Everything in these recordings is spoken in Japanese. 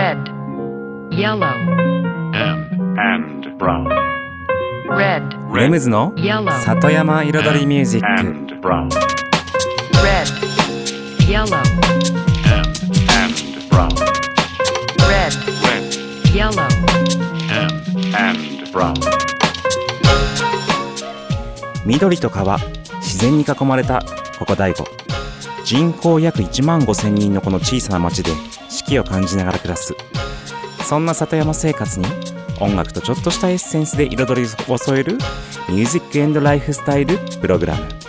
red, yellow, and, and brown, red, レムズの yellow, 里山彩りミュージック and brown, red, yellow, and, and brown, red, red, yellow, and, and brown, 緑と川自然に囲まれたここ大悟人口約1万5千人のこの小さな町できを感じながら暮らす。そんな里山生活に音楽とちょっとしたエッセンスで彩りを添えるミュージックエンドライフスタイルプログラム。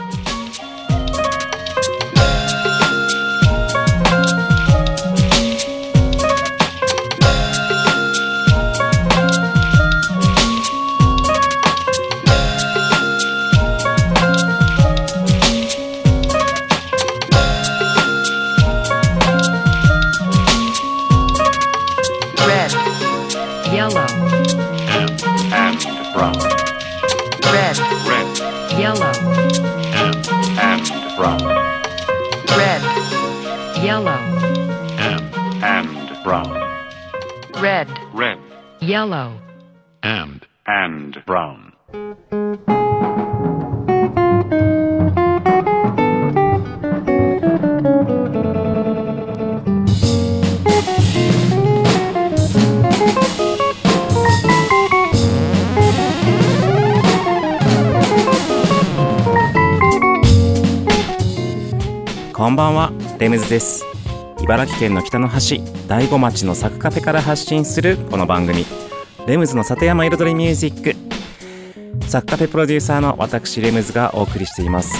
Yellow. and, and brown. こんばんはレムズです茨城県の北の端大子町のサクカフェから発信するこの番組レムズの里山彩りミュージックサクカフェプロデューサーの私レムズがお送りしています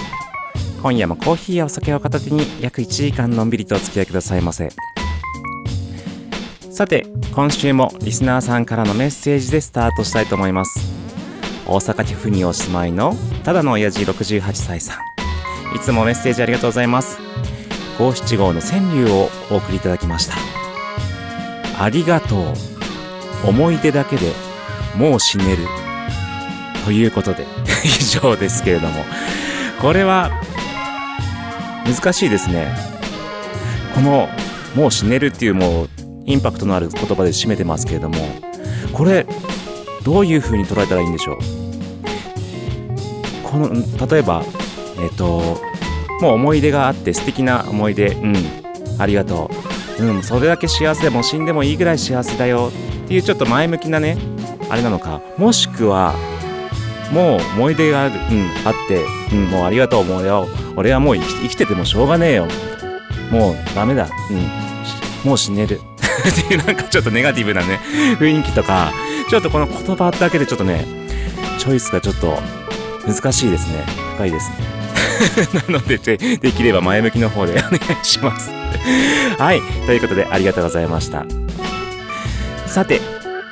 今夜もコーヒーやお酒を片手に約1時間のんびりとお付き合いくださいませさて今週もリスナーさんからのメッセージでスタートしたいと思います大阪府にお住まいのただの親父68歳さんいつもメッセージありがとうございます。五七五の川柳をお送りいただきました。ありがとう。思い出だけでもう死ねる。ということで、以上ですけれども。これは、難しいですね。この、もう死ねるっていうもう、インパクトのある言葉で締めてますけれども、これ、どういう風に捉えたらいいんでしょう？この、例えば、えっと、もう思い出があって素敵な思い出、うん、ありがとう。うん、それだけ幸せでも死んでもいいぐらい幸せだよっていうちょっと前向きなね、あれなのか、もしくは、もう思い出がある、うん、あって、うん、もうありがとう、もうよ、俺はもう生きててもしょうがねえよ。もうダメだ、うん、もう死ねる。っていうなんかちょっとネガティブなね、雰囲気とか、ちょっとこの言葉だけでちょっとね、チョイスがちょっと難しいですね。深いですね。なのでで、できれば前向きの方でお願いします。はい。ということで、ありがとうございました。さて、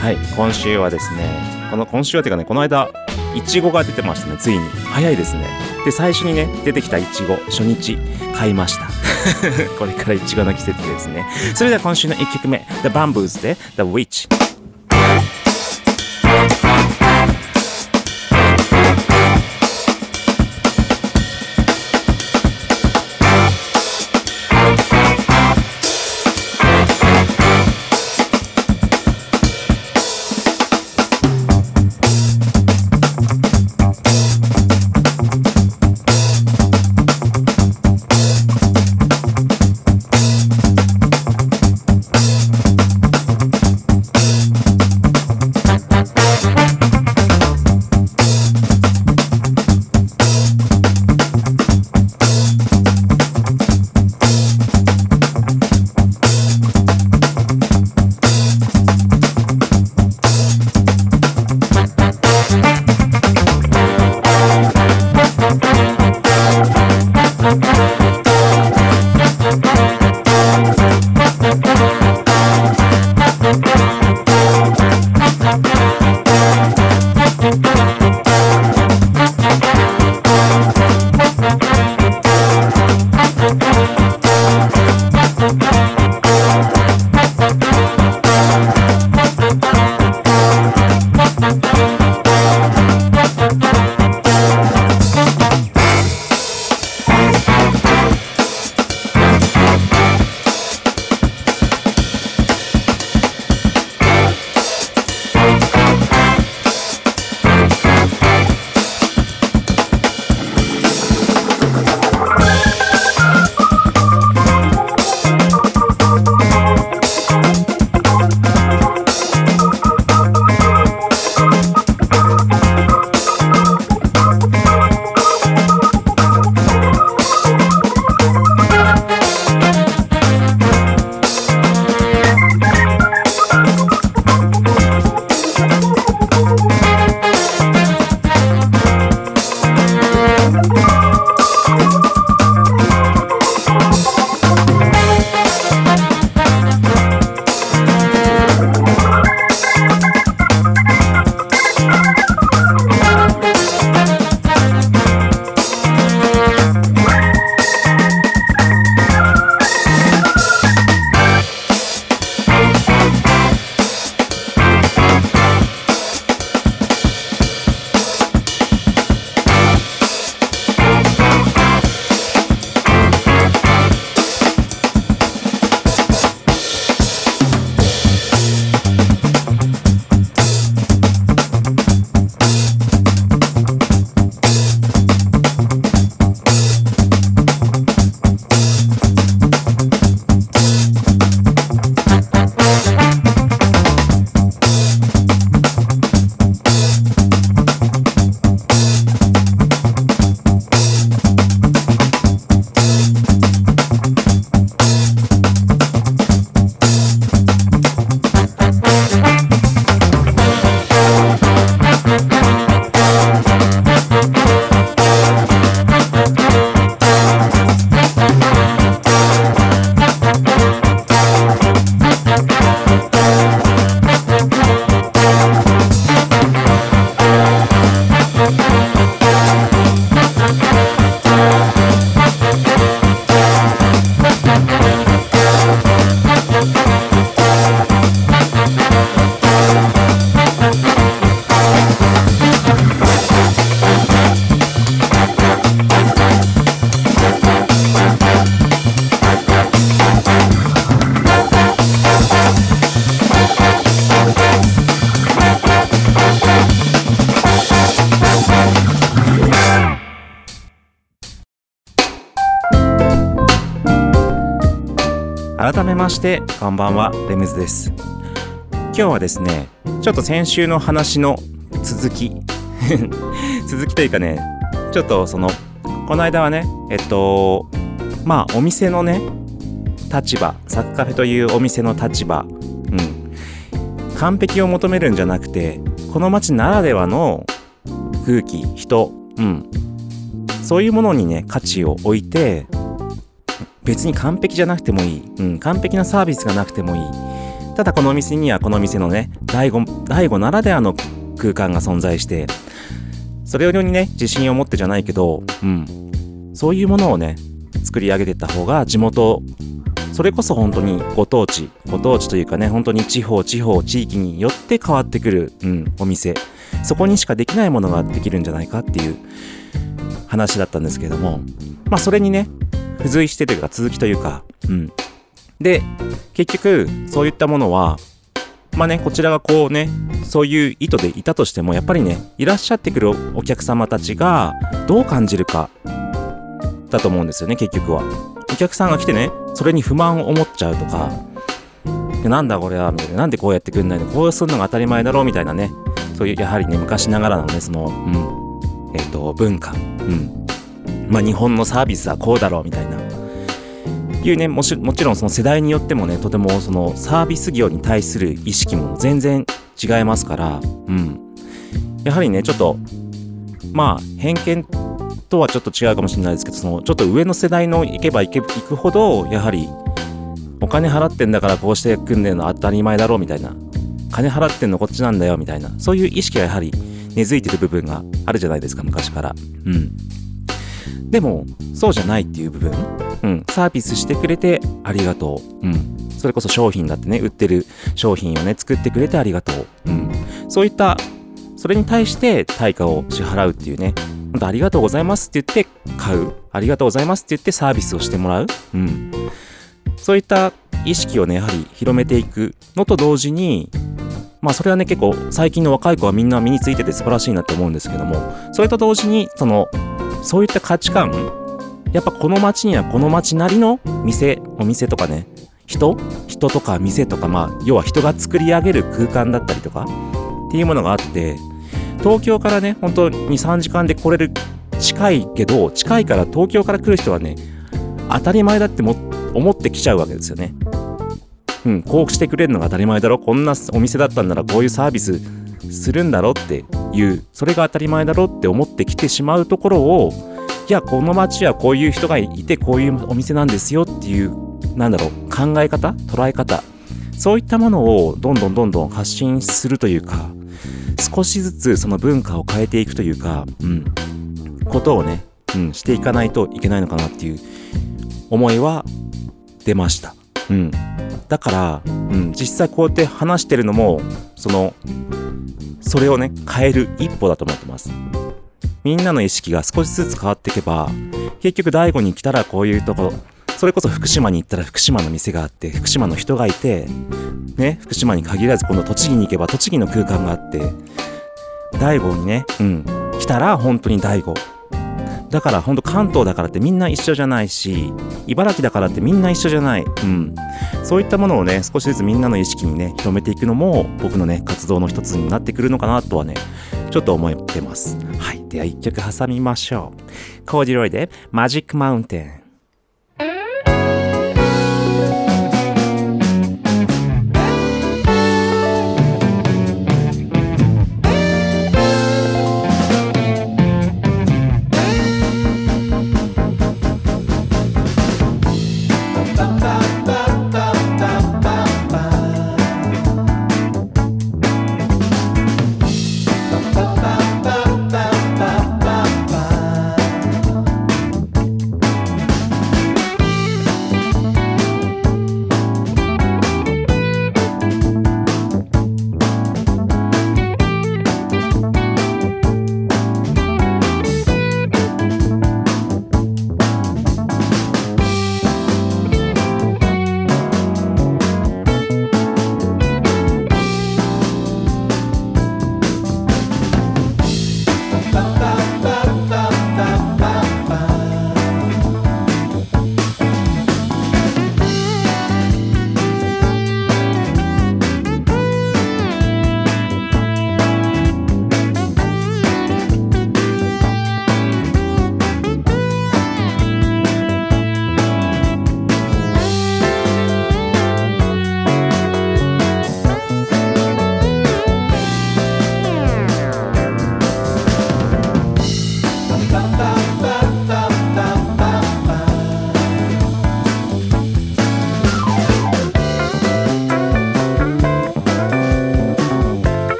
はい。今週はですね、この、今週はていうかね、この間、いちごが出てましたね、ついに。早いですね。で、最初にね、出てきたいちご、初日、買いました。これからいちごの季節ですね。それでは今週の1曲目、The Bamboos で The Witch。「こんばんはレムズです。今日はですねちょっと先週の話の続き 続きというかねちょっとそのこの間はねえっとまあお店のね立場サッカフェというお店の立場うん。完璧を求めるんじゃなくてこの街ならではの空気人うん。そういうものにね価値を置いて別に完璧じゃなくてもいい、うん、完璧なサービスがなくてもいい。ただこのお店にはこの店のね第5第5ならではの空間が存在してそれよりにね自信を持ってじゃないけど、うん、そういうものをね作り上げていった方が地元それこそ本当にご当地ご当地というかね本当に地方地方地域によって変わってくる、うん、お店。そこにしかできないものができるんじゃないかっていう話だったんですけれどもまあそれにね付随してというか続きというかうん。で結局そういったものはまあねこちらがこうねそういう意図でいたとしてもやっぱりねいらっしゃってくるお客様たちがどう感じるかだと思うんですよね結局は。お客さんが来てねそれに不満を持っちゃうとかなんだこれはみたいな。なんでこうやってくんないの？こうするのが当たり前だろうみたいなね。そういうやはりね昔ながらのねそのうん。えっ、と文化。うん。まあ日本のサービスはこうだろうみたいないうねもしもちろんその世代によってもねとてもそのサービス業に対する意識も全然違いますからうん。やはりねちょっとまあ偏見とはちょっと違うかもしれないですけどそのちょっと上の世代の行けば行け行くほどやはりお金払ってんだからこうして組んでるの当たり前だろうみたいな金払ってんのこっちなんだよみたいなそういう意識がやはり根付いてる部分があるじゃないですか昔から。うん。でもそうじゃないっていう部分うん。サービスしてくれてありがとう。うん。それこそ商品だってね売ってる商品をね作ってくれてありがとう。うん。そういったそれに対して対価を支払うっていうね本当ありがとうございますって言って買う。ありがとうございますって言ってサービスをしてもらう。うん。そういった意識をねやはり広めていくのと同時にまあそれはね結構最近の若い子はみんな身についてて素晴らしいなって思うんですけどもそれと同時にそのそういった価値観やっぱこの街にはこの街なりの店お店とかね人人とか店とかまあ要は人が作り上げる空間だったりとかっていうものがあって東京からね本当に3時間で来れる近いけど近いから東京から来る人はね当たり前だっても思ってきちゃうわけですよね。うん、こうしてくれるのが当たり前だろこんなお店だったんならこういうサービスするんだろっていうそれが当たり前だろうって思ってきてしまうところをいやこの街はこういう人がいてこういうお店なんですよっていうなんだろう考え方捉え方そういったものをどんどんどんどん発信するというか少しずつその文化を変えていくというか、うん、ことをね、うん、していかないといけないのかなっていう思いは出ました。うん、だから、うん、実際こうやって話してるのもそのそれをね変える一歩だと思ってます。みんなの意識が少しずつ変わっていけば結局大悟に来たらこういうとこそれこそ福島に行ったら福島の店があって福島の人がいてね福島に限らず今度栃木に行けば栃木の空間があって大悟にねうん来たら本当に大悟だからほんと関東だからってみんな一緒じゃないし茨城だからってみんな一緒じゃない、うん、そういったものをね少しずつみんなの意識にね広めていくのも僕のね活動の一つになってくるのかなとはねちょっと思ってます。はい。では一曲挟みましょう。コーディロイでマジックマウンテン。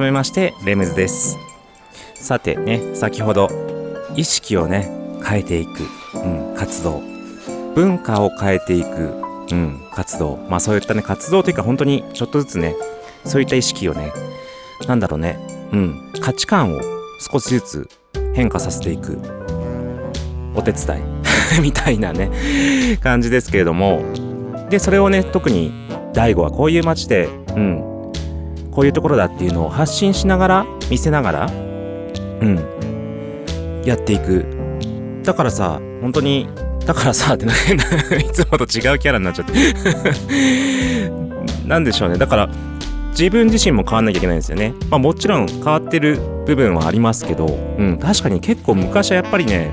めましてレムズです。さてね先ほど意識をね変えていく、うん、活動。文化を変えていく、うん、活動。まあそういったね活動というか本当にちょっとずつねそういった意識をねなんだろうね、うん、価値観を少しずつ変化させていくお手伝い みたいなね感じですけれども。でそれをね特に大悟はこういう街で、うん、こういうところだっていうのを発信しながら見せながら、うん、やっていく。だからさ本当にだからさっていつもと違うキャラになっちゃって。なんでしょうね。だから自分自身も変わんなきゃいけないんですよね。まあもちろん変わってる部分はありますけど、うん、確かに結構昔はやっぱりね、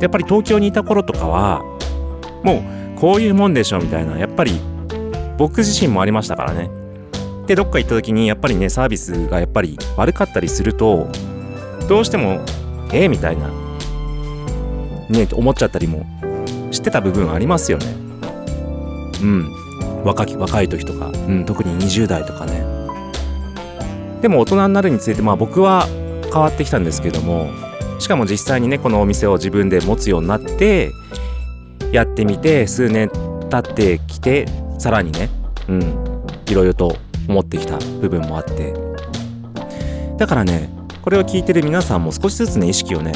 やっぱり東京にいた頃とかは、もうこういうもんでしょみたいな、やっぱり僕自身もありましたからね。で、どっか行った時にやっぱりね、サービスがやっぱり悪かったりすると、どうしても、ええみたいな、ね、思っちゃったりもしてた部分ありますよね。うん。若き若い時とか、うん、特に20代とかねでも大人になるにつれてまあ僕は変わってきたんですけどもしかも実際にねこのお店を自分で持つようになってやってみて数年経ってきてさらにねうんいろいろと思ってきた部分もあって。だからねこれを聞いてる皆さんも少しずつね意識をね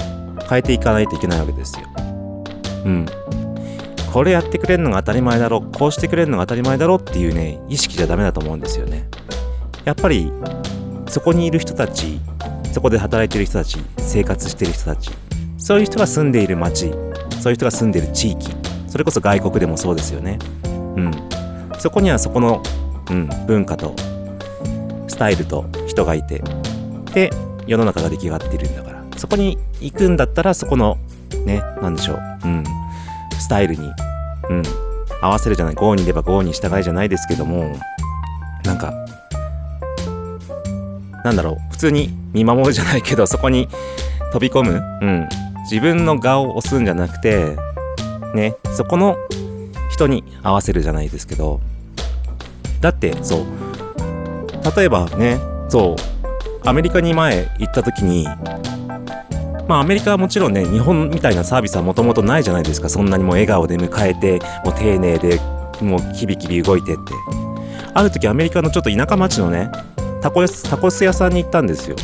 変えていかないといけないわけですよ。うん。これやってくれるのが当たり前だろこうしてくれるのが当たり前だろっていうね意識じゃダメだと思うんですよね。やっぱりそこにいる人たちそこで働いてる人たち生活してる人たちそういう人が住んでいる街そういう人が住んでいる地域それこそ外国でもそうですよね。うん。そこにはそこの、うん、文化とスタイルと人がいてで世の中が出来上がってるんだから。そこに行くんだったらそこのねなんでしょううんスタイルに、うん、合わせるじゃない、ゴーに出ばゴーに従いじゃないですけども、なんか、なんだろう、普通に見守るじゃないけど、そこに飛び込む、うん、自分の顔を押すんじゃなくて、ね、そこの人に合わせるじゃないですけど、だって、そう、例えばね、そう、アメリカに前行った時に、まあアメリカはもちろんね、日本みたいなサービスはもともとないじゃないですか。そんなにもう笑顔で迎えて、もう丁寧で、もうキビキビ動いてって。ある時アメリカのちょっと田舎町のね、タコタコス屋さんに行ったんですよ。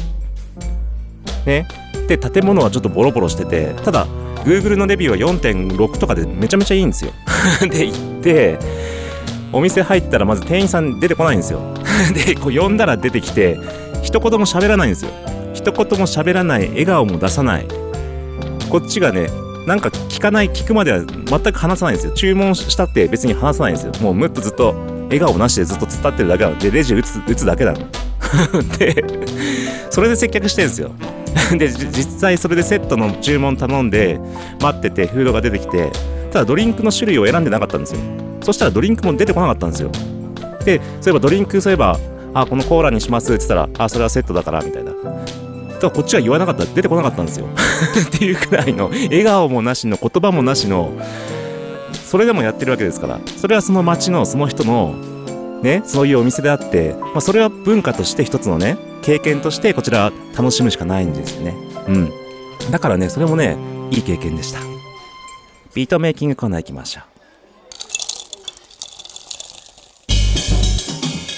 ね。で、建物はちょっとボロボロしてて、ただ、Google のレビューは4.6とかでめちゃめちゃいいんですよ。で、行って、お店入ったらまず店員さん出てこないんですよ。で、こう呼んだら出てきて、一言も喋らないんですよ。一言も喋らない笑顔も出さない。こっちがねなんか聞かない聞くまでは全く話さないんですよ。注文したって別に話さないんですよ。もうむっとずっと笑顔なしでずっと突っ立ってるだけなの。でレジ打つ打つだけなの。でそれで接客してるんですよ。でじ実際それでセットの注文頼んで待っててフードが出てきてただドリンクの種類を選んでなかったんですよそしたらドリンクも出てこなかったんですよ。でそういえばドリンクそういえばあこのコーラにしますって言ったらあそれはセットだからみたいな。だからこっちは言わなかった出てこなかったんですよ。っていうくらいの笑顔もなしの言葉もなしのそれでもやってるわけですから。それはその町のその人のねそういうお店であって、まあ、それは文化として一つのね経験としてこちら楽しむしかないんですよね。うん。だからねそれもねいい経験でした。ビートメイキングコーナー行きましょう。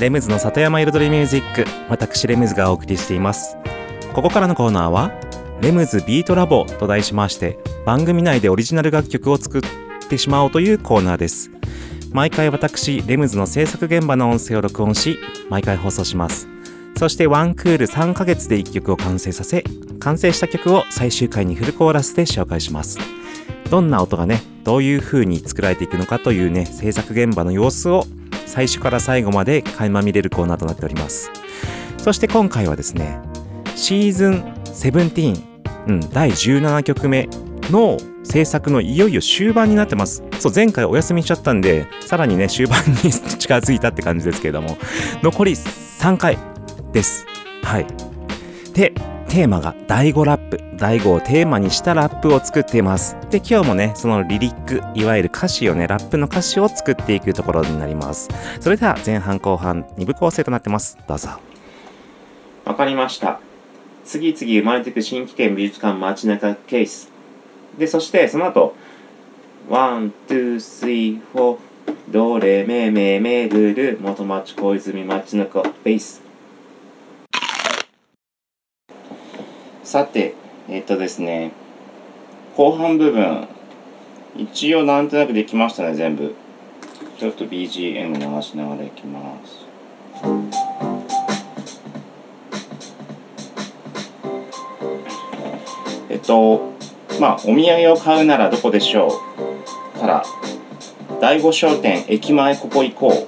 レムズの里山彩りミュージック私レムズがお送りしています。ここからのコーナーはレムズビートラボと題しまして番組内でオリジナル楽曲を作ってしまおうというコーナーです。毎回私レムズの制作現場の音声を録音し毎回放送します。そしてワンクール3ヶ月で1曲を完成させ完成した曲を最終回にフルコーラスで紹介します。どんな音がねどういう風に作られていくのかというね制作現場の様子を最初から最後まで垣間見れるコーナーとなっておりますそして今回はですねシーズン17、うん、第17曲目の制作のいよいよ終盤になってます。そう、前回お休みしちゃったんで、さらにね、終盤に近づいたって感じですけれども、残り3回です。はい。で、テーマが第5ラップ。第5をテーマにしたラップを作っています。で、今日もね、そのリリック、いわゆる歌詞をね、ラップの歌詞を作っていくところになります。それでは前半後半2部構成となってます。どうぞ。わかりました。次々生まれていく新規県美術館街中ケース。で、そしてその後、ワン、ツー、スリー、フォー、どれめめめぐる、元町小泉街中ベース。さて、えっとですね、後半部分、一応なんとなくできましたね、全部。ちょっと BGM 流しながらいきます。えっと、まあ、お土産を買うならどこでしょうから、第五商店駅前ここ行こ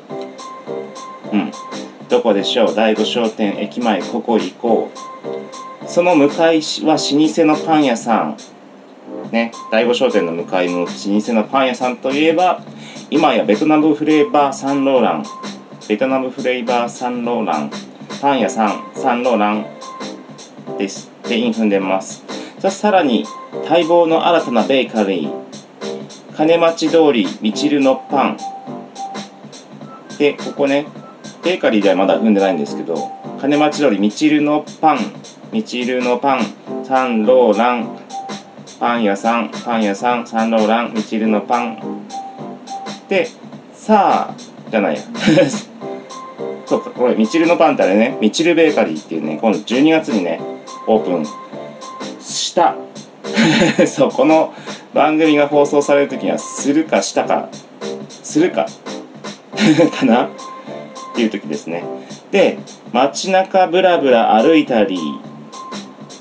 う。うん。どこでしょう？第五商店駅前ここ行こう。その向かいは老舗のパン屋さん。ね、第五商店の向かいの老舗のパン屋さんといえば、今やベトナムフレーバーサンローラン。ベトナムフレーバーサンローラン。パン屋さん、サンローランです。で、イン踏んでます。そしてさらに、待望の新たなベーカリー。金町通り、みちるのパン。で、ここね、ベーカリーではまだ踏んでないんですけど、金町通り、みちるのパン。みちるのパン、サンローラン。パン屋さん、パン屋さん、サンローラン、みちるのパン。で、さあ、じゃないや。そうか、これ、みちるのパンってあれね、みちるベーカリーっていうね、今度12月にね、オープンした。そう、この番組が放送される時には、するかしたか、するか、かな？っていう時ですね。で、街中ブラブラ歩いたり、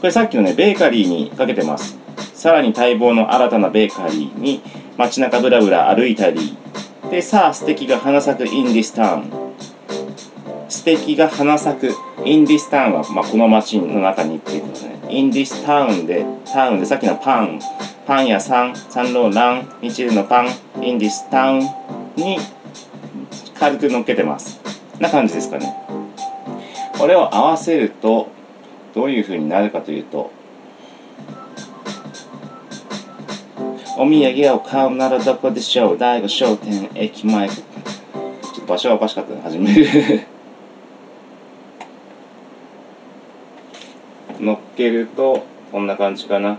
これさっきのね、ベーカリーにかけてます。さらに待望の新たなベーカリーに街中ブラブラ歩いたり、で、さあ素敵が花咲く in this town。素敵が花咲く in this town は、まあ、この街の中にっていうことね。in this town で、タウンでさっきのパン、パン屋さん、サンローラン、ミチルのパン、in this town に軽く乗っけてます。な感じですかね。これを合わせると、どういう風になるかというと、お土産を買うならどこでしょう？第五商店駅前。ちょっと場所はおかしかったね、始める。乗っけると、こんな感じかな。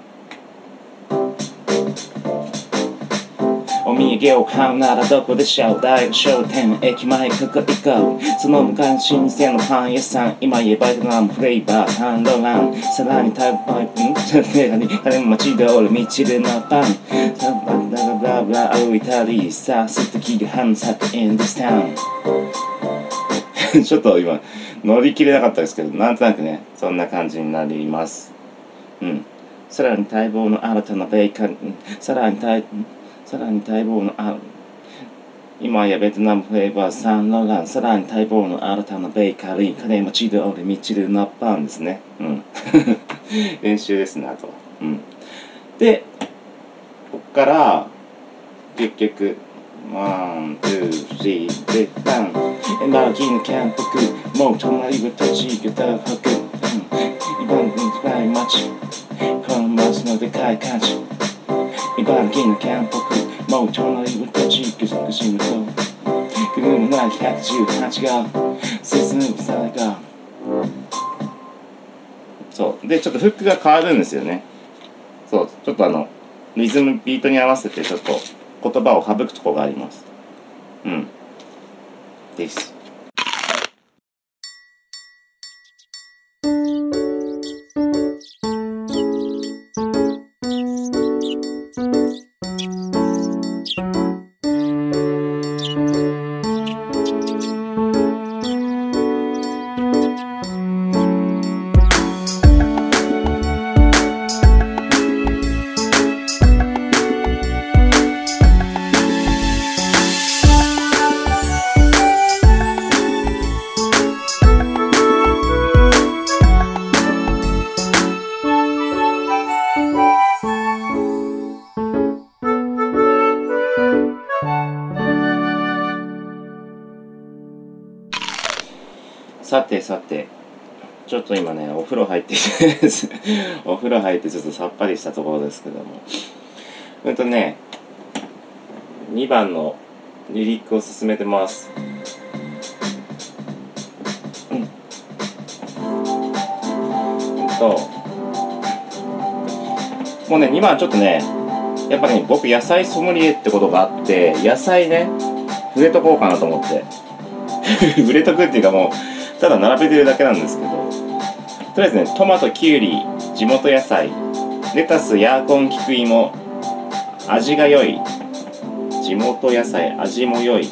お土産を買うならどこでしょう第五商店駅前ここ行こう。その昔老舗のパン屋さん今言えばベトナムフレーバーサンローラン。さらにタイプパイプん金町通りみちるのパン。さらにブラブラブラ歩いたりさあ素敵が花咲く in this town ちょっと今乗り切れなかったですけどなんとなくねそんな感じになります。うん。さらに待望の新たなベーカリーさらに待さらに待望のあ今やベトナムフレーバーサンローランさらに待望の新たなベーカリー金町通りみちるのパンですね。うん。練習ですねあとは。うん。でこっから結局ワン、ツー、スリー、で、バン。エマージンキャンプクもう隣は土地がたはく茨城の暗い街この街のでかい感じ。茨城のキャンプクもう隣は土地が作しむと車な118が進むさがそう。でちょっとフックが変わるんですよね。そう。ちょっとあのリズムビートに合わせてちょっと言葉を省くとこがあります。うん。です。お風呂入ってちょっとさっぱりしたところですけども。うんとね2番のリリックを進めてます。うん。うんともうね2番ちょっとねやっぱり、ね、僕野菜ソムリエってことがあって野菜ね触れとこうかなと思って。触れとくっていうかもうただ並べてるだけなんですけど。とりあえずねトマトきゅうり地元野菜レタスヤーコンキクイモ味が良い。地元野菜味も良い。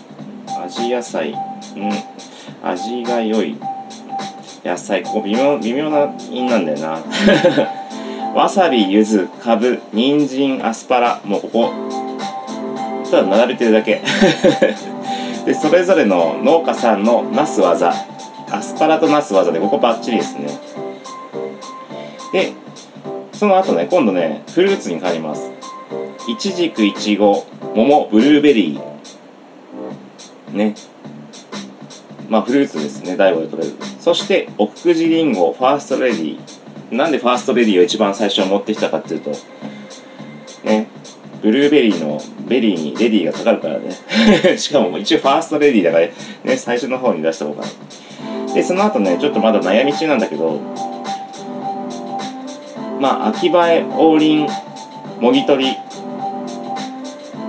味野菜。うん。味が良い。野菜。ここ微妙微妙な韻なんだよな。わさび柚子かぶ人参アスパラ。もうここ。ただ並べてるだけ。でそれぞれの農家さんのなす技。アスパラとなす技でここバッチリですね。でその後ね今度ねフルーツに変わります。いちじくいちご桃ブルーベリー。ね。まあフルーツですね大悟で取れる。そして奥久慈りんごファーストレディー。なんでファーストレディーを一番最初に持ってきたかっていうとね。ブルーベリーのベリーにレディーがかかるからね。しかも一応ファーストレディーだからね最初の方に出した方が。でその後ねちょっとまだ悩み中なんだけどまあ秋映え王林もぎ取り。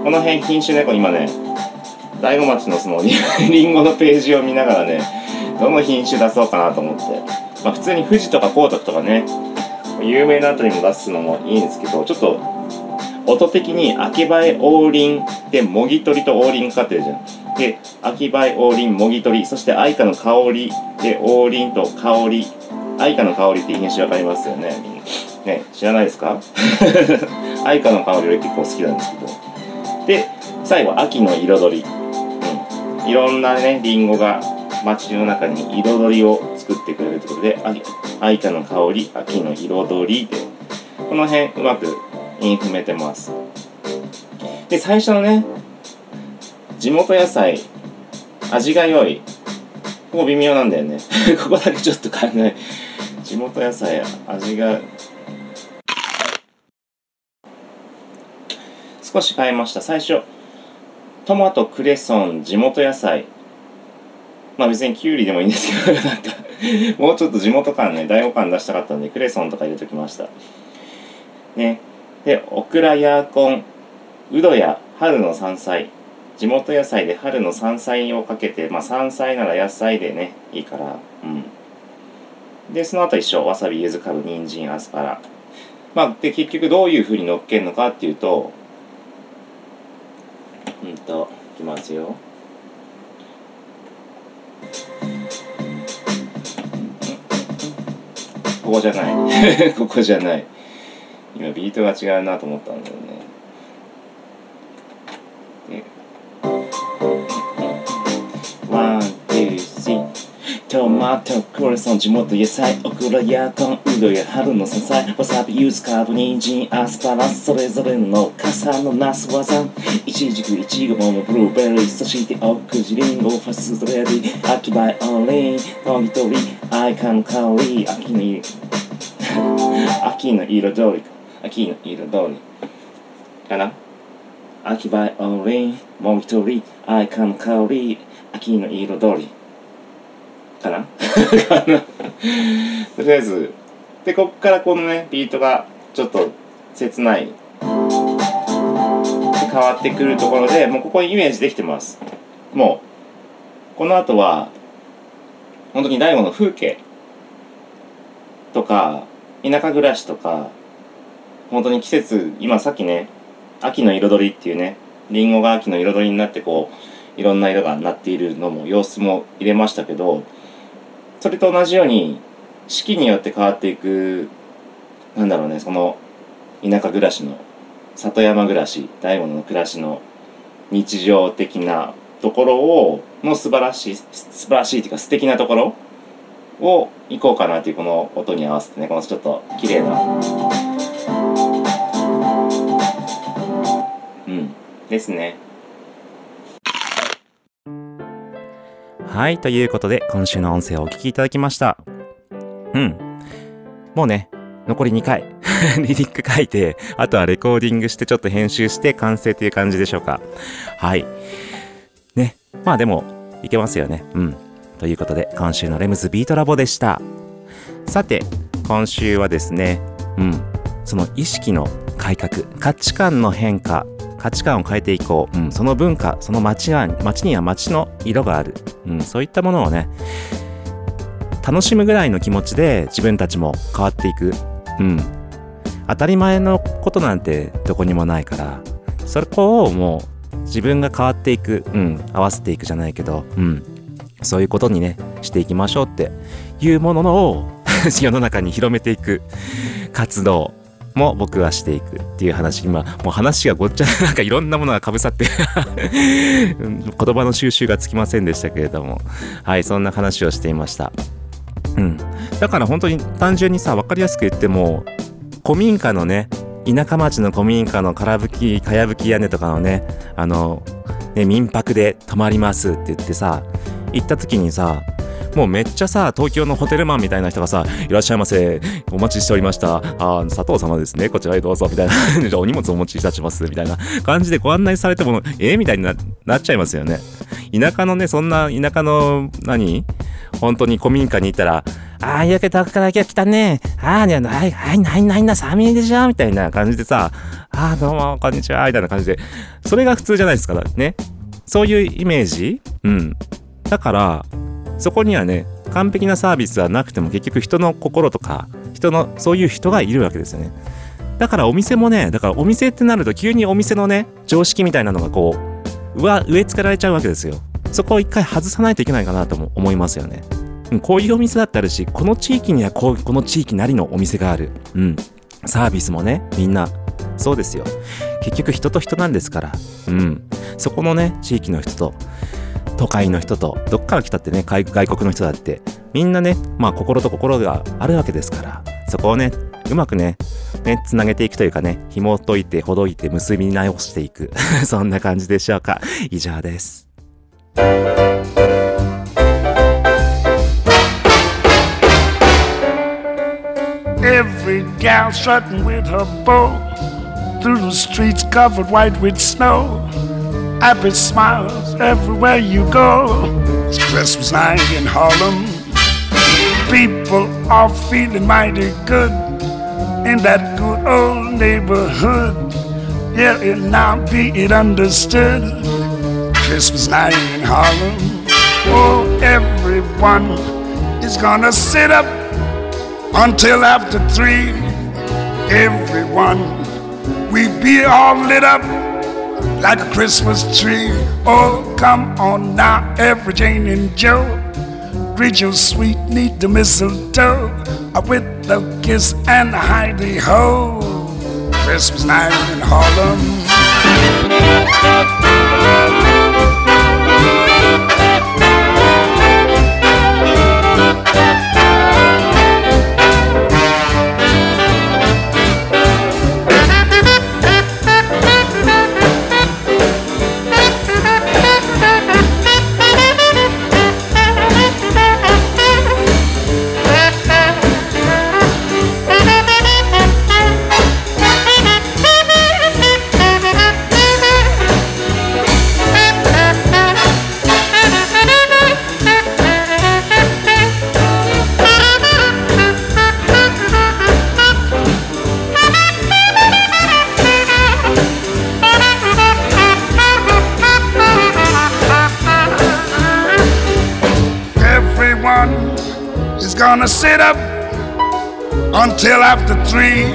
この辺品種ね今ね大子町のそのりんごのページを見ながらねどの品種出そうかなと思って。まあ普通に富士とか光徳とかね有名なあたりも出すのもいいんですけどちょっと音的に秋映え王林でもぎ取りと王林かかってるじゃん。で秋映え王林もぎ取りそして愛花の香りで王林と香り。愛花の香りって品種わかりますよね。ね知らないですか？愛花の香り俺結構好きなんですけど。で最後秋の彩り、うん、いろんなねりんごが街の中に彩りを作ってくれるということで愛花の香り秋の彩りで。この辺うまく韻踏めてます。で最初のね地元野菜味が良い。ここ微妙なんだよね。ここだけちょっと考え地元野菜味が。少し変えました。最初トマトクレソン地元野菜。まあ別にきゅうりでもいいんですけどなんか。もうちょっと地元感ね大悟感出したかったんでクレソンとか入れときました。ね。でオクラヤーコンウドや春の山菜。地元野菜で春の山菜をかけてまあ山菜なら野菜でねいいから。うん。でその後一緒わさび柚子かぶ人参アスパラ。まあで結局どういうふうに乗っけるのかっていうとうんといきますよ。ここじゃない。ここじゃない。今ビートが違うなと思ったんだよね。トマト、クレソン、地元野菜、オクラやコン、ウドや春の山菜、わさび、ユズ、カーブ、人参、アスパラ、それぞれの傘のナス技、イチジク、イチゴ、モモ、ブルーベリー、そしてオクジリンゴ、ファストレディ、秋バイオリン、ノギトリ、アイカの香り、秋の秋の彩り。秋の彩り。かな秋バイオリン、もぎ取り、アイカの香り、秋の彩り。かな？とりあえずでこっからこのねビートがちょっと切ない。変わってくるところでもうここにイメージできてます。もうこの後は本当に大悟の風景。とか田舎暮らしとか本当に季節今さっきね秋の彩りっていうねりんごが秋の彩りになってこういろんな色がなっているのも様子も入れましたけどそれと同じように四季によって変わっていくなんだろうねその田舎暮らしの里山暮らし大悟の暮らしの日常的なところをの素晴らしい素晴らしいっていうか素敵なところを行こうかなっていうこの音に合わせてねこのちょっと綺麗な。うん。ですね。はい、ということで、今週の音声をお聞きいただきました。うん。もうね、残り2回、リリック書いて、あとはレコーディングして、ちょっと編集して完成という感じでしょうか。はい。ね。まあでも、いけますよね。うん。ということで、今週のレムズビートラボでした。さて、今週はですね、うん。その意識の改革、価値観の変化、価値観を変えていこう。うん。その文化、その街は、街には街の色がある。うん。そういったものをね、楽しむぐらいの気持ちで自分たちも変わっていく。うん。当たり前のことなんてどこにもないから、そこをもう自分が変わっていく。うん。合わせていくじゃないけど、うん。そういうことにね、していきましょうっていうものを 世の中に広めていく活動も僕はしていくっていう話、今、もう話がごっちゃ、なんかいろんなものがかぶさって 言葉の収集がつきませんでしたけれども、はい、そんな話をしていました。うん。だから本当に単純にさ、わかりやすく言っても、古民家のね、田舎町の古民家のからぶき、かやぶき屋根とかのね、あの、ね、民泊で泊まりますって言ってさ、行った時にさ、もうめっちゃさ、東京のホテルマンみたいな人がさ、いらっしゃいませ、お待ちしておりました。あー佐藤様ですね、こちらへどうぞ、みたいな。じゃあお荷物お持ちいたします、みたいな感じでご案内されても、えーみたいになっちゃいますよね。田舎のね、そんな田舎の、何？本当に古民家に行ったら、ああ、焼けたから来たね。ああ、ね、はい、はい、ないないな、寒いでしょみたいな感じでさ、ああ、どうも、こんにちは、みたいな感じで、それが普通じゃないですか、ね。そういうイメージ？うん。だから、そこにはね、完璧なサービスはなくても結局人の心とか、人の、そういう人がいるわけですよね。だからお店もね、だからお店ってなると急にお店のね、常識みたいなのがこう、上、植え付けられちゃうわけですよ。そこを一回外さないといけないかなとも思いますよね。こういうお店だってあるし、この地域にはこう、この地域なりのお店がある。うん。サービスもね、みんな、そうですよ。結局人と人なんですから。うん。そこのね、地域の人と、都会の人と、どっから来たってね、外外国の人だって、みんなね、まあ心と心があるわけですから、そこをね、うまくね、ね、つなげていくというかね、紐解いて、ほどいて、結び直していく。そんな感じでしょうか。以上です。Every gal strutting with her bow through the streets covered white with snow. Happy smiles everywhere you go. It's Christmas night in Harlem. People are feeling mighty good in that good old neighborhood. Yeah, it now be it understood. Christmas night in Harlem. Oh, everyone is gonna sit up until after three. Everyone, we be all lit up like a Christmas tree. Oh, come on now, every Jane and Joe. Greet your sweet, need the mistletoe with the kiss and the hidey ho. Christmas night in Harlem. Gonna sit up until after three.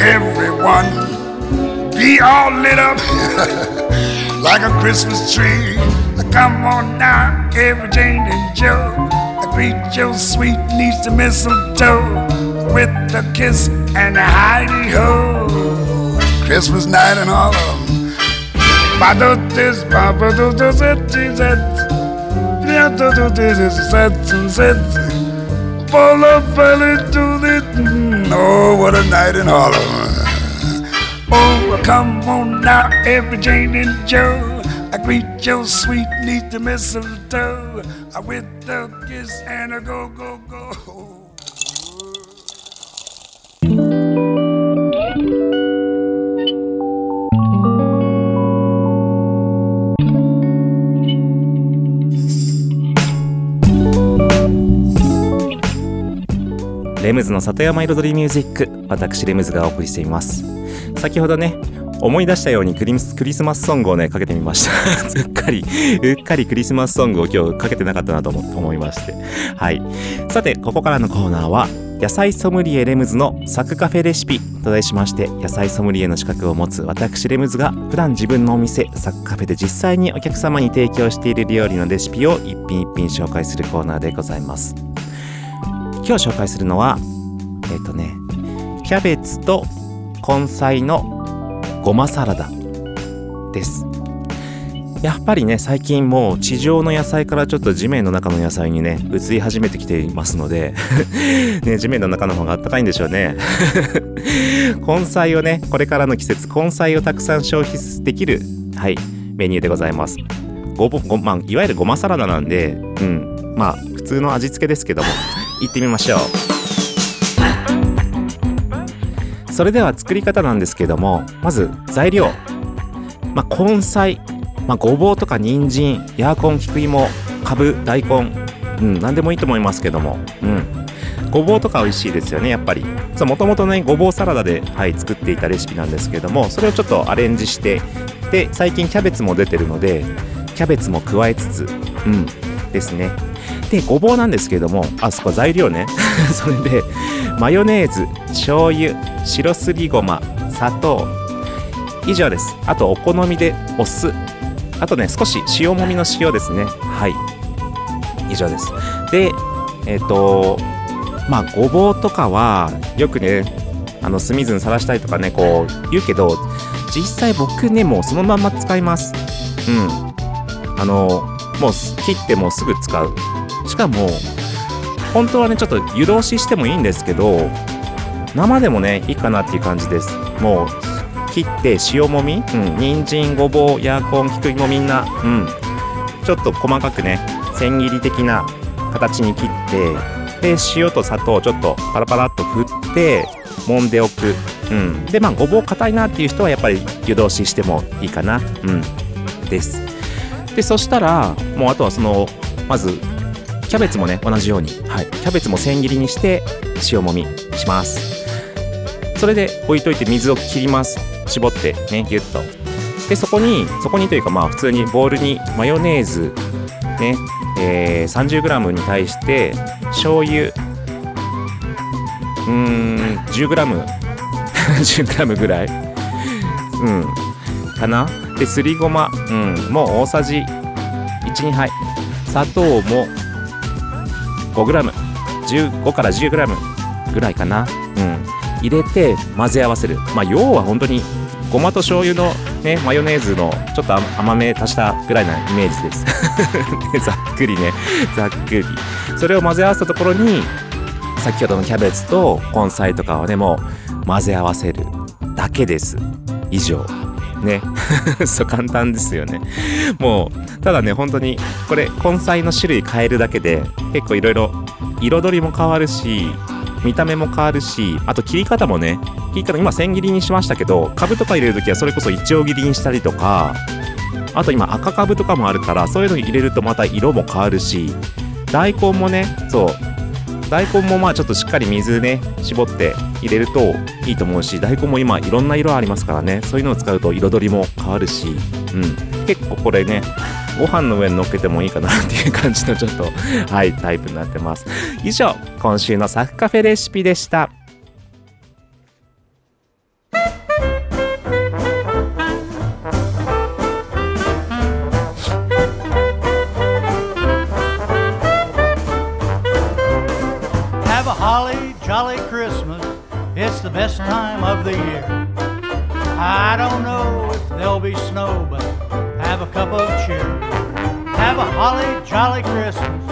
Everyone be all lit up like a Christmas tree. Come on now, every Jane and Joe. Greet your sweet niece to mistletoe with a kiss and a hidey ho. Christmas night and all in Harlem. Ba-do-dis, ba-ba-do-do-zit-zit. Full of belly to the Oh, what a night in Harlem. Oh, come on now, every Jane and Joe. I greet your sweet neath the mistletoe I with a kiss and a go, go, go. レムズの里山彩りミュージック私レムズがお送りしています。先ほどね思い出したようにクリスマスソングをねかけてみました。うっかりうっかりクリスマスソングを今日かけてなかったなと思思いまして。はい。さてここからのコーナーは野菜ソムリエレムズのサクカフェレシピと題しまして野菜ソムリエの資格を持つ私レムズが普段自分のお店サクカフェで実際にお客様に提供している料理のレシピを一品一品紹介するコーナーでございます。今日紹介するのはえっ、とねキャベツと根菜のごまサラダです。やっぱりね最近もう地上の野菜からちょっと地面の中の野菜にね移り始めてきていますので ね地面の中の方があったかいんでしょうね。根菜をねこれからの季節根菜をたくさん消費できるはいメニューでございます。ごぼご、まあ、いわゆるごまサラダなんでうんまあ普通の味付けですけども。行ってみましょう。それでは作り方なんですけどもまず材料、まあ、根菜、まあ、ごぼうとか人参。ヤーコン菊芋。かぶ大根。うん何でもいいと思いますけども。うん。ごぼうとか美味しいですよねやっぱり。もともとねごぼうサラダで、はい、作っていたレシピなんですけどもそれをちょっとアレンジしてで最近キャベツも出てるのでキャベツも加えつつうんですね。でごぼうなんですけどもあそこ材料ね。それでマヨネーズ醤油白すりごま砂糖以上です。あとお好みでお酢。あとね少し塩もみの塩ですね。はい。以上です。でえっ、とまあごぼうとかはよくねあの酢水にさらしたりとかねこう言うけど実際僕ねもうそのまま使います。うん。あのもう切ってもうすぐ使う。しかも本当はねちょっと湯通ししてもいいんですけど生でもねいいかなっていう感じです。もう切って塩もみ、うん、人参ごぼうヤーコン菊芋みんなうん。ちょっと細かくね千切り的な形に切ってで塩と砂糖をちょっとパラパラっと振って揉んでおく、うん、でまあごぼう硬いなっていう人はやっぱり湯通ししてもいいかな。うん。です。でそしたらもうあとはそのまずキャベツもね同じように、はい、キャベツも千切りにして塩もみします。それで置いといて水を切ります。絞ってねギュッと。でそこにそこにというかまあ普通にボウルにマヨネーズねえー、30g に対して醤油うーん 10g 10g ぐらい。うん。かな。ですりごま、うん、もう大さじ12杯。砂糖も 5g15 から 10g ぐらいかな。うん。入れて混ぜ合わせる。まあ要は本当にごまと醤油のねマヨネーズのちょっと甘め足したぐらいなイメージです。でざっくりね。ざっくり。それを混ぜ合わせたところに先ほどのキャベツと根菜とかをねもう混ぜ合わせるだけです。以上。ね。そう簡単ですよね。もうただね本当にこれ根菜の種類変えるだけで結構いろいろ彩りも変わるし見た目も変わるしあと切り方もね切り方今千切りにしましたけど株とか入れる時はそれこそいちょう切りにしたりとかあと今赤株とかもあるからそういうの入れるとまた色も変わるし大根もねそう大根もまあちょっとしっかり水ね絞って入れるといいと思うし大根も今いろんな色ありますからね。そういうのを使うと彩りも変わるし、うん、結構これねご飯の上に乗っけてもいいかなっていう感じのちょっとはいタイプになってます。以上今週のサクカフェレシピでした。Jolly Christmas. It's the best time of the year. I don't know if there'll be snow, but have a cup of cheer. Have a holly jolly Christmas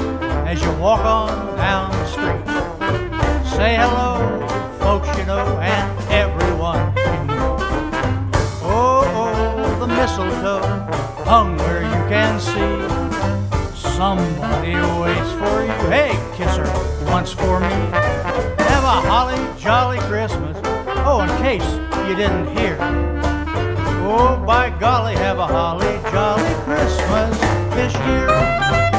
as you walk on down the street. Say hello to folks you know and everyone you know. Oh, oh, the mistletoe hung where you can see. Somebody waits for you. Hey, kiss her once for me. A holly jolly Christmas. Oh, in case you didn't hear. Oh, by golly, have a holly jolly Christmas this year.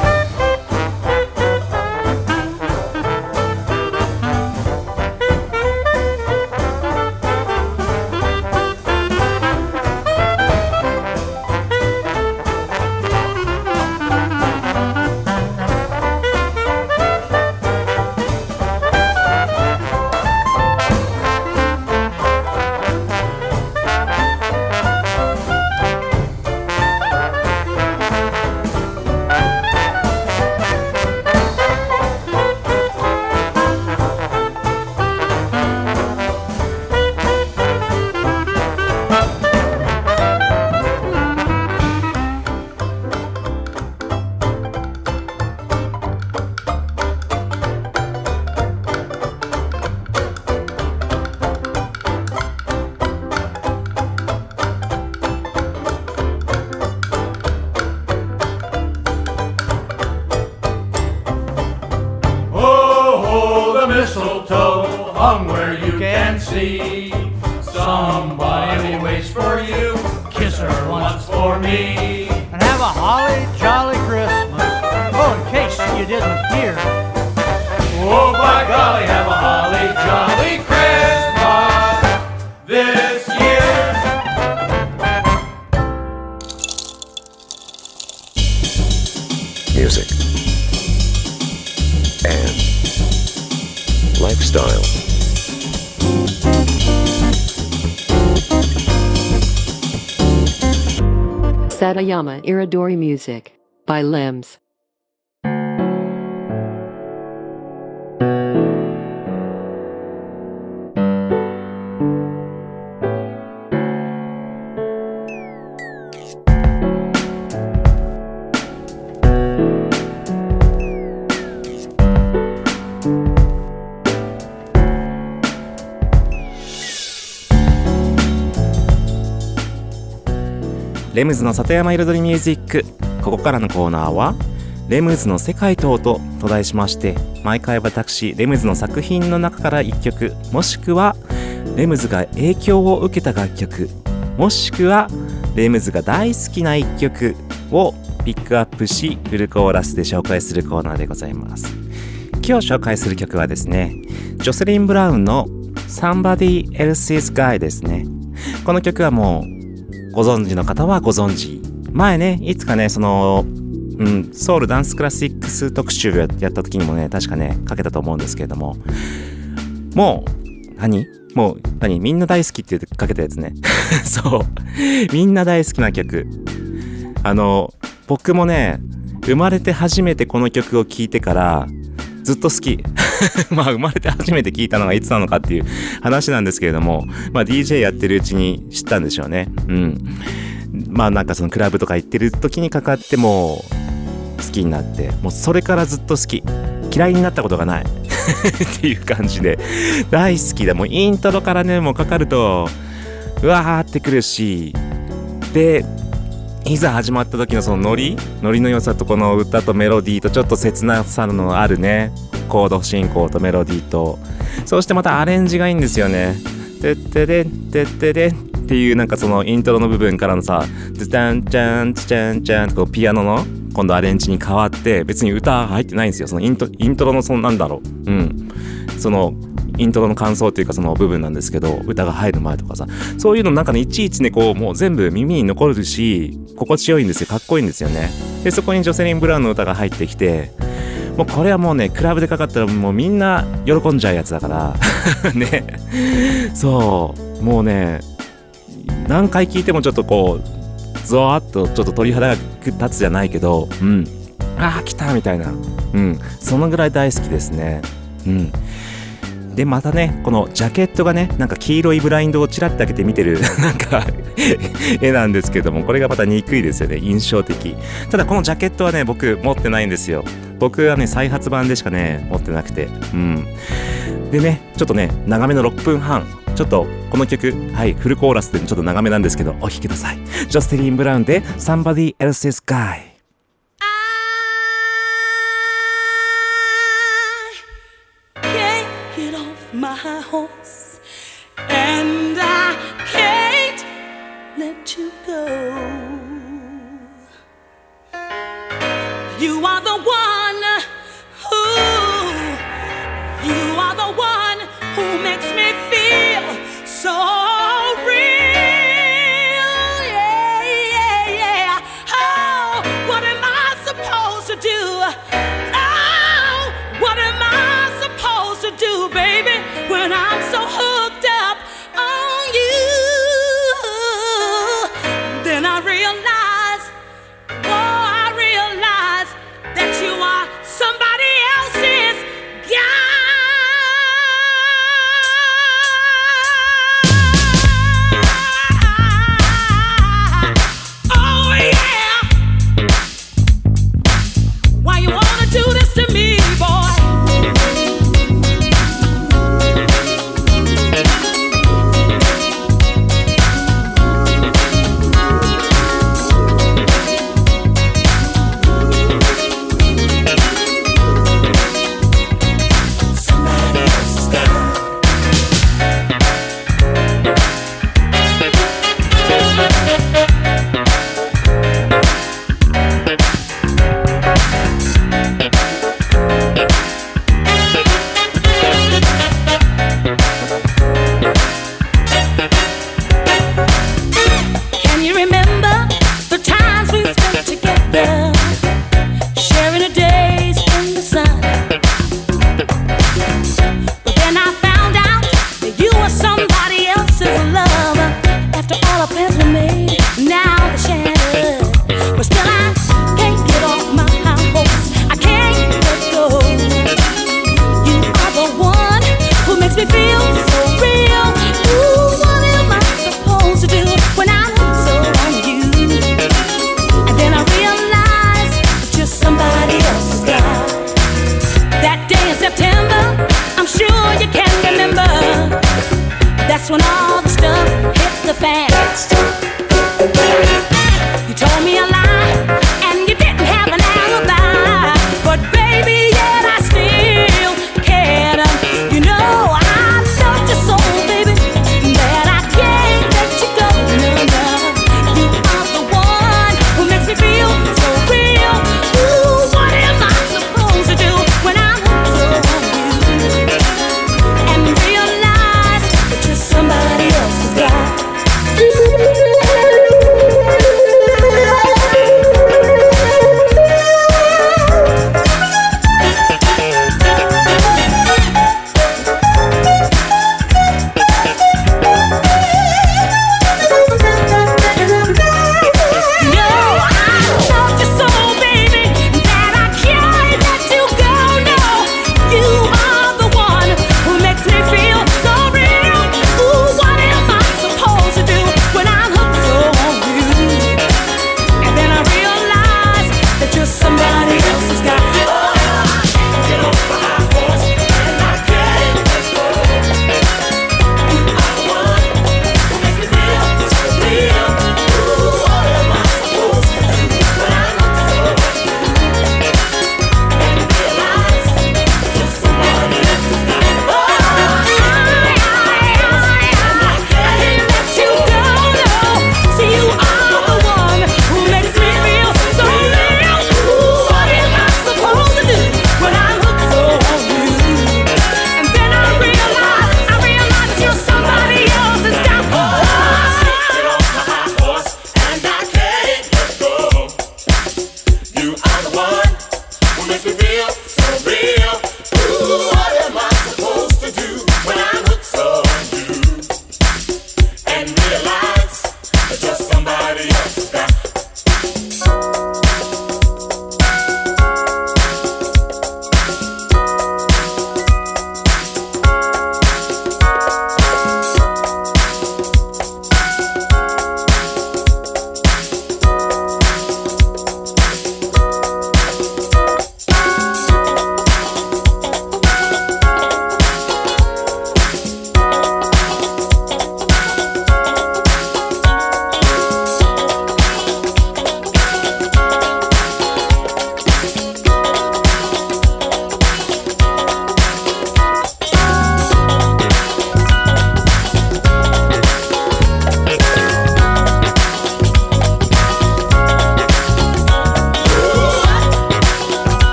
Somebody waits for you. Kiss her once for me. and have a holly jolly Christmas. Oh, in case you didn't hear. Oh, by golly, have a holly jolly Satayama Iridori Music by Limbs. レムズの里山彩りミュージック。ここからのコーナーは「レムズの世界と音」と題しまして毎回私レムズの作品の中から1曲もしくはレムズが影響を受けた楽曲もしくはレムズが大好きな1曲をピックアップしフルコーラスで紹介するコーナーでございます。今日紹介する曲はですねジョセリン・ブラウンの「Somebody Else's Guy」ですね。この曲はもうご存知の方はご存知。前ねいつかねそのうんソウルダンスクラシックス特集やった時にもね確かねかけたと思うんですけれども。もう何？もう何？みんな大好きって言ってかけたやつね。そう。みんな大好きな曲。あの僕もね生まれて初めてこの曲を聴いてからずっと好き まあ生まれて初めて聞いたのがいつなのかっていう話なんですけれども、まあ DJ やってるうちに知ったんでしょうね。うん。まあなんかそのクラブとか行ってる時にかかっても好きになって、もうそれからずっと好き。嫌いになったことがない。っていう感じで大好きだ。もうイントロからね、もうかかると、うわーってくるし、で、いざ始まった時のそのノリノリの良さとこの歌とメロディーとちょっと切なさのあるねコード進行とメロディーと。そしてまたアレンジがいいんですよね「てってれてってれ」っていうなんかそのイントロの部分からのさ「ズタンチャンチャンチャン」ってピアノの今度アレンジに変わって別に歌入ってないんですよ。そのイントイントロのそのなんだろう。うん。そのイントロの感想っていうかその部分なんですけど歌が入る前とかさそういうのなんかねいちいちねこうもう全部耳に残るし心地よいんですよかっこいいんですよね。でそこにジョセリン・ブラウンの歌が入ってきてもうこれはもうねクラブでかかったらもうみんな喜んじゃうやつだから ね。そう。もうね何回聴いてもちょっとこうゾワッとちょっと鳥肌が立つじゃないけどうん。ああ来たみたいな。うん。そのぐらい大好きですね。うん。でまたねこのジャケットがねなんか黄色いブラインドをちらっと開けて見てる なんか絵なんですけどもこれがまた憎いですよね印象的。ただこのジャケットはね僕持ってないんですよ。僕はね再発版でしかね持ってなくて。うん。でねちょっとね長めの6分半。ちょっとこの曲はいフルコーラスでちょっと長めなんですけどお聴きください。ジョステリン・ブラウンで Somebody Else's Guy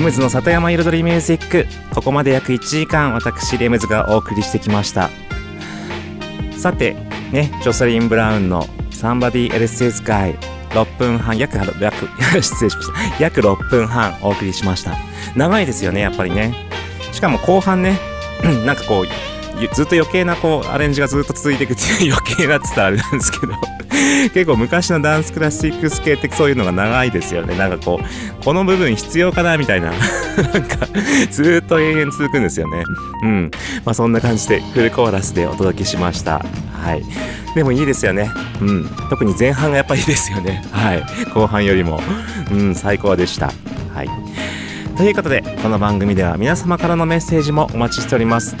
レムズの里山彩りミュージック。ここまで約1時間私レムズがお送りしてきました。さてねジョセリン・ブラウンの「Somebody Else's Guy」6分半約約 失礼しました。約6分半お送りしました。長いですよねやっぱりね。しかも後半ね なんかこうずっと余計なこうアレンジがずっと続いていくっていう余計なって言ったらあれなんですけど。結構昔のダンスクラシックス系ってそういうのが長いですよね。なんかこうこの部分必要かなみたいな。なんかずっと永遠続くんですよね。うん。まあそんな感じでフルコーラスでお届けしました。はい。でもいいですよね。うん。特に前半がやっぱりいいですよね。はい。後半よりも。うん。最高でした。はい。ということでこの番組では皆様からのメッセージもお待ちしております。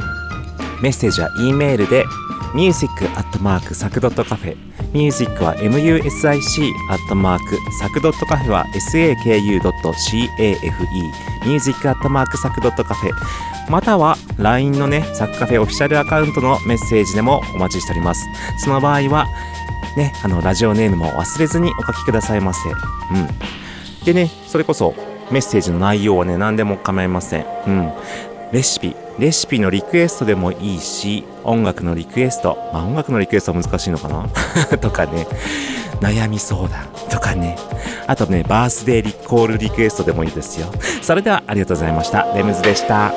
メッセージは E メールで music.sac.cafe ミュージックは music アットマークサクドットカフェは saku.cafe ミュージックアットマークサクドットカフェまたは LINE のねサクカフェオフィシャルアカウントのメッセージでもお待ちしております。その場合はねあのラジオネームも忘れずにお書きくださいませ。うん。でねそれこそメッセージの内容はね何でも構いません。うん。レシピレシピのリクエストでもいいし音楽のリクエストまあ音楽のリクエストは難しいのかな？とかね。悩み相談とかね。あとねバースデーリコールリクエストでもいいですよ。それではありがとうございました。レムズでした。